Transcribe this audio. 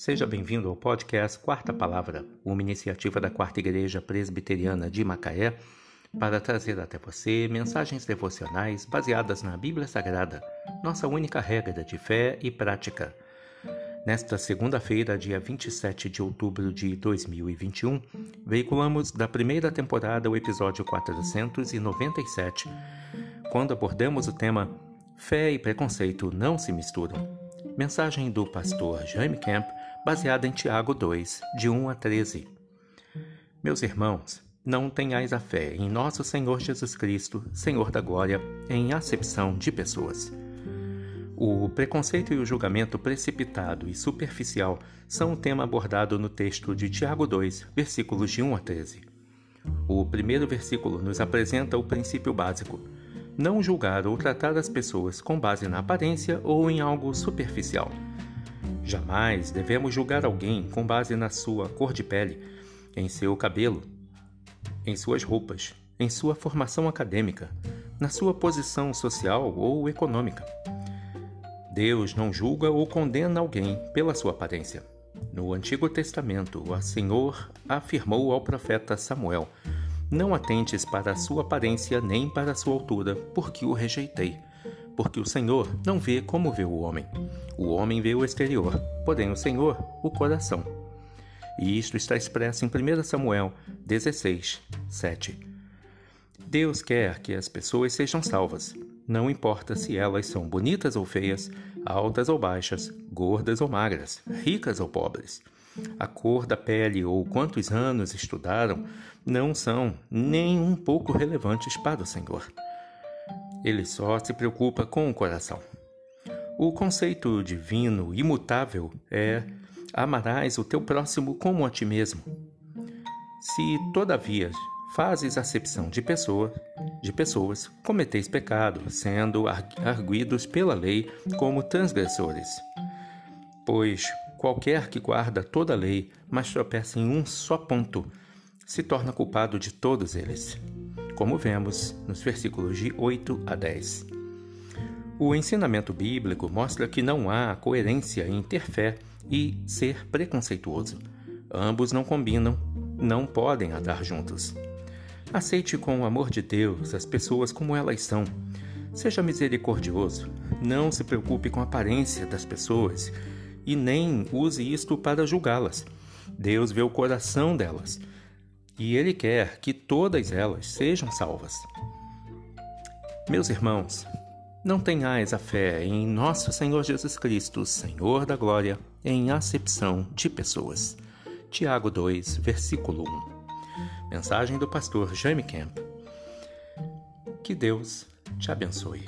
Seja bem-vindo ao podcast Quarta Palavra, uma iniciativa da Quarta Igreja Presbiteriana de Macaé para trazer até você mensagens devocionais baseadas na Bíblia Sagrada, nossa única regra de fé e prática. Nesta segunda-feira, dia 27 de outubro de 2021, veiculamos da primeira temporada o episódio 497, quando abordamos o tema Fé e preconceito não se misturam. Mensagem do pastor Jaime Camp, baseada em Tiago 2, de 1 a 13. Meus irmãos, não tenhais a fé em nosso Senhor Jesus Cristo, Senhor da glória, em acepção de pessoas. O preconceito e o julgamento precipitado e superficial são o tema abordado no texto de Tiago 2, versículos de 1 a 13. O primeiro versículo nos apresenta o princípio básico não julgar ou tratar as pessoas com base na aparência ou em algo superficial. Jamais devemos julgar alguém com base na sua cor de pele, em seu cabelo, em suas roupas, em sua formação acadêmica, na sua posição social ou econômica. Deus não julga ou condena alguém pela sua aparência. No Antigo Testamento, o Senhor afirmou ao profeta Samuel não atentes para a sua aparência nem para a sua altura, porque o rejeitei. Porque o Senhor não vê como vê o homem. O homem vê o exterior, porém o Senhor, o coração. E isto está expresso em 1 Samuel 16, 7. Deus quer que as pessoas sejam salvas, não importa se elas são bonitas ou feias, altas ou baixas, gordas ou magras, ricas ou pobres. A cor da pele ou quantos anos estudaram não são nem um pouco relevantes para o Senhor. Ele só se preocupa com o coração. O conceito divino imutável é: amarás o teu próximo como a ti mesmo. Se, todavia, fazes acepção de pessoa, de pessoas, cometeis pecado, sendo arguidos pela lei como transgressores. Pois Qualquer que guarda toda a lei, mas tropeça em um só ponto, se torna culpado de todos eles, como vemos nos versículos de 8 a 10. O ensinamento bíblico mostra que não há coerência ter fé e ser preconceituoso. Ambos não combinam, não podem andar juntos. Aceite com o amor de Deus as pessoas como elas são. Seja misericordioso. Não se preocupe com a aparência das pessoas e nem use isto para julgá-las. Deus vê o coração delas e Ele quer que todas elas sejam salvas. Meus irmãos, não tenhais a fé em nosso Senhor Jesus Cristo, Senhor da Glória, em acepção de pessoas. Tiago 2, versículo 1. Mensagem do pastor Jaime Camp. Que Deus te abençoe.